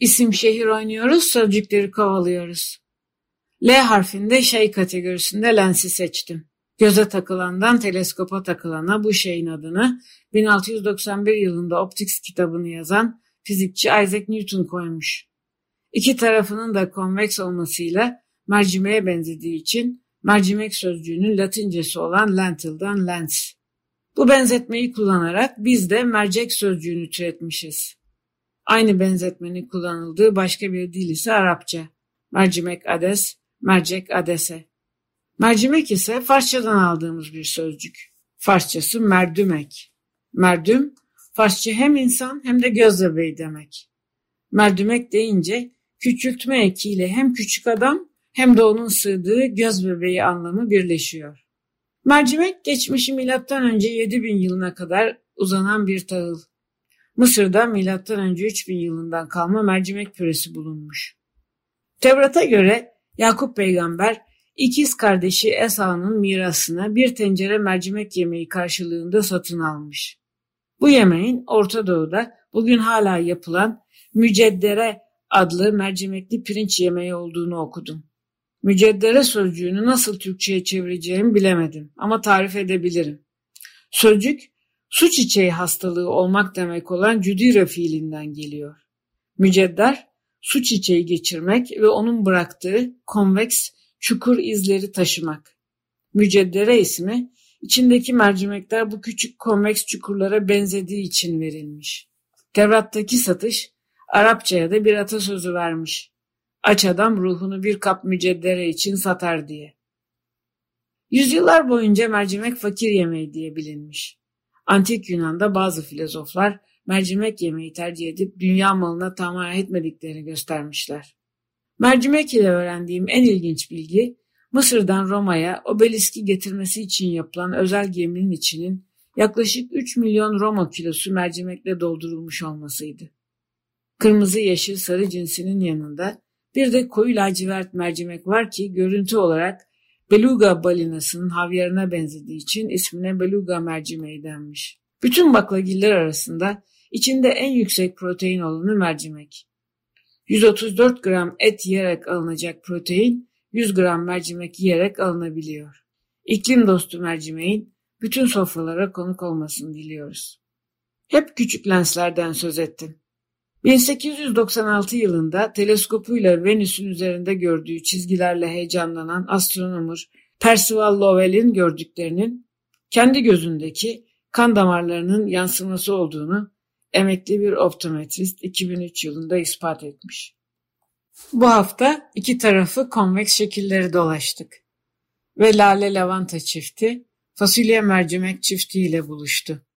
İsim şehir oynuyoruz, sözcükleri kovalıyoruz. L harfinde şey kategorisinde lensi seçtim. Göze takılandan teleskopa takılana bu şeyin adını 1691 yılında Optics kitabını yazan fizikçi Isaac Newton koymuş. İki tarafının da konveks olmasıyla mercimeğe benzediği için mercimek sözcüğünün latincesi olan lentil'dan lens. Bu benzetmeyi kullanarak biz de mercek sözcüğünü türetmişiz. Aynı benzetmenin kullanıldığı başka bir dil ise Arapça. Mercimek ades, mercek adese. Mercimek ise Farsçadan aldığımız bir sözcük. Farsçası merdümek. Merdüm, Farsça hem insan hem de göz bebeği demek. Merdümek deyince küçültme ekiyle hem küçük adam hem de onun sığdığı göz bebeği anlamı birleşiyor. Mercimek geçmişi milattan önce 7000 yılına kadar uzanan bir tahıl. Mısır'da milattan önce 3000 yılından kalma mercimek püresi bulunmuş. Tevrat'a göre Yakup peygamber ikiz kardeşi Esa'nın mirasını bir tencere mercimek yemeği karşılığında satın almış. Bu yemeğin Orta Doğu'da bugün hala yapılan müceddere adlı mercimekli pirinç yemeği olduğunu okudum. Müceddere sözcüğünü nasıl Türkçe'ye çevireceğimi bilemedim ama tarif edebilirim. Sözcük su çiçeği hastalığı olmak demek olan cüdire fiilinden geliyor. Mücedder su çiçeği geçirmek ve onun bıraktığı konveks çukur izleri taşımak. Müceddere ismi içindeki mercimekler bu küçük konveks çukurlara benzediği için verilmiş. Tevrat'taki satış Arapçaya da bir atasözü vermiş. Aç adam ruhunu bir kap müceddere için satar diye. Yüzyıllar boyunca mercimek fakir yemeği diye bilinmiş. Antik Yunan'da bazı filozoflar mercimek yemeği tercih edip dünya malına tamah etmediklerini göstermişler. Mercimek ile öğrendiğim en ilginç bilgi Mısır'dan Roma'ya obeliski getirmesi için yapılan özel geminin içinin yaklaşık 3 milyon Roma kilosu mercimekle doldurulmuş olmasıydı. Kırmızı yeşil sarı cinsinin yanında bir de koyu lacivert mercimek var ki görüntü olarak beluga balinasının havyarına benzediği için ismine beluga mercimeği denmiş. Bütün baklagiller arasında içinde en yüksek protein olanı mercimek. 134 gram et yiyerek alınacak protein 100 gram mercimek yiyerek alınabiliyor. İklim dostu mercimeğin bütün sofralara konuk olmasını diliyoruz. Hep küçük lenslerden söz ettim. 1896 yılında teleskopuyla Venüs'ün üzerinde gördüğü çizgilerle heyecanlanan astronomer Percival Lowell'in gördüklerinin kendi gözündeki kan damarlarının yansıması olduğunu emekli bir optometrist 2003 yılında ispat etmiş. Bu hafta iki tarafı konveks şekilleri dolaştık ve lale lavanta çifti fasulye mercimek çiftiyle buluştu.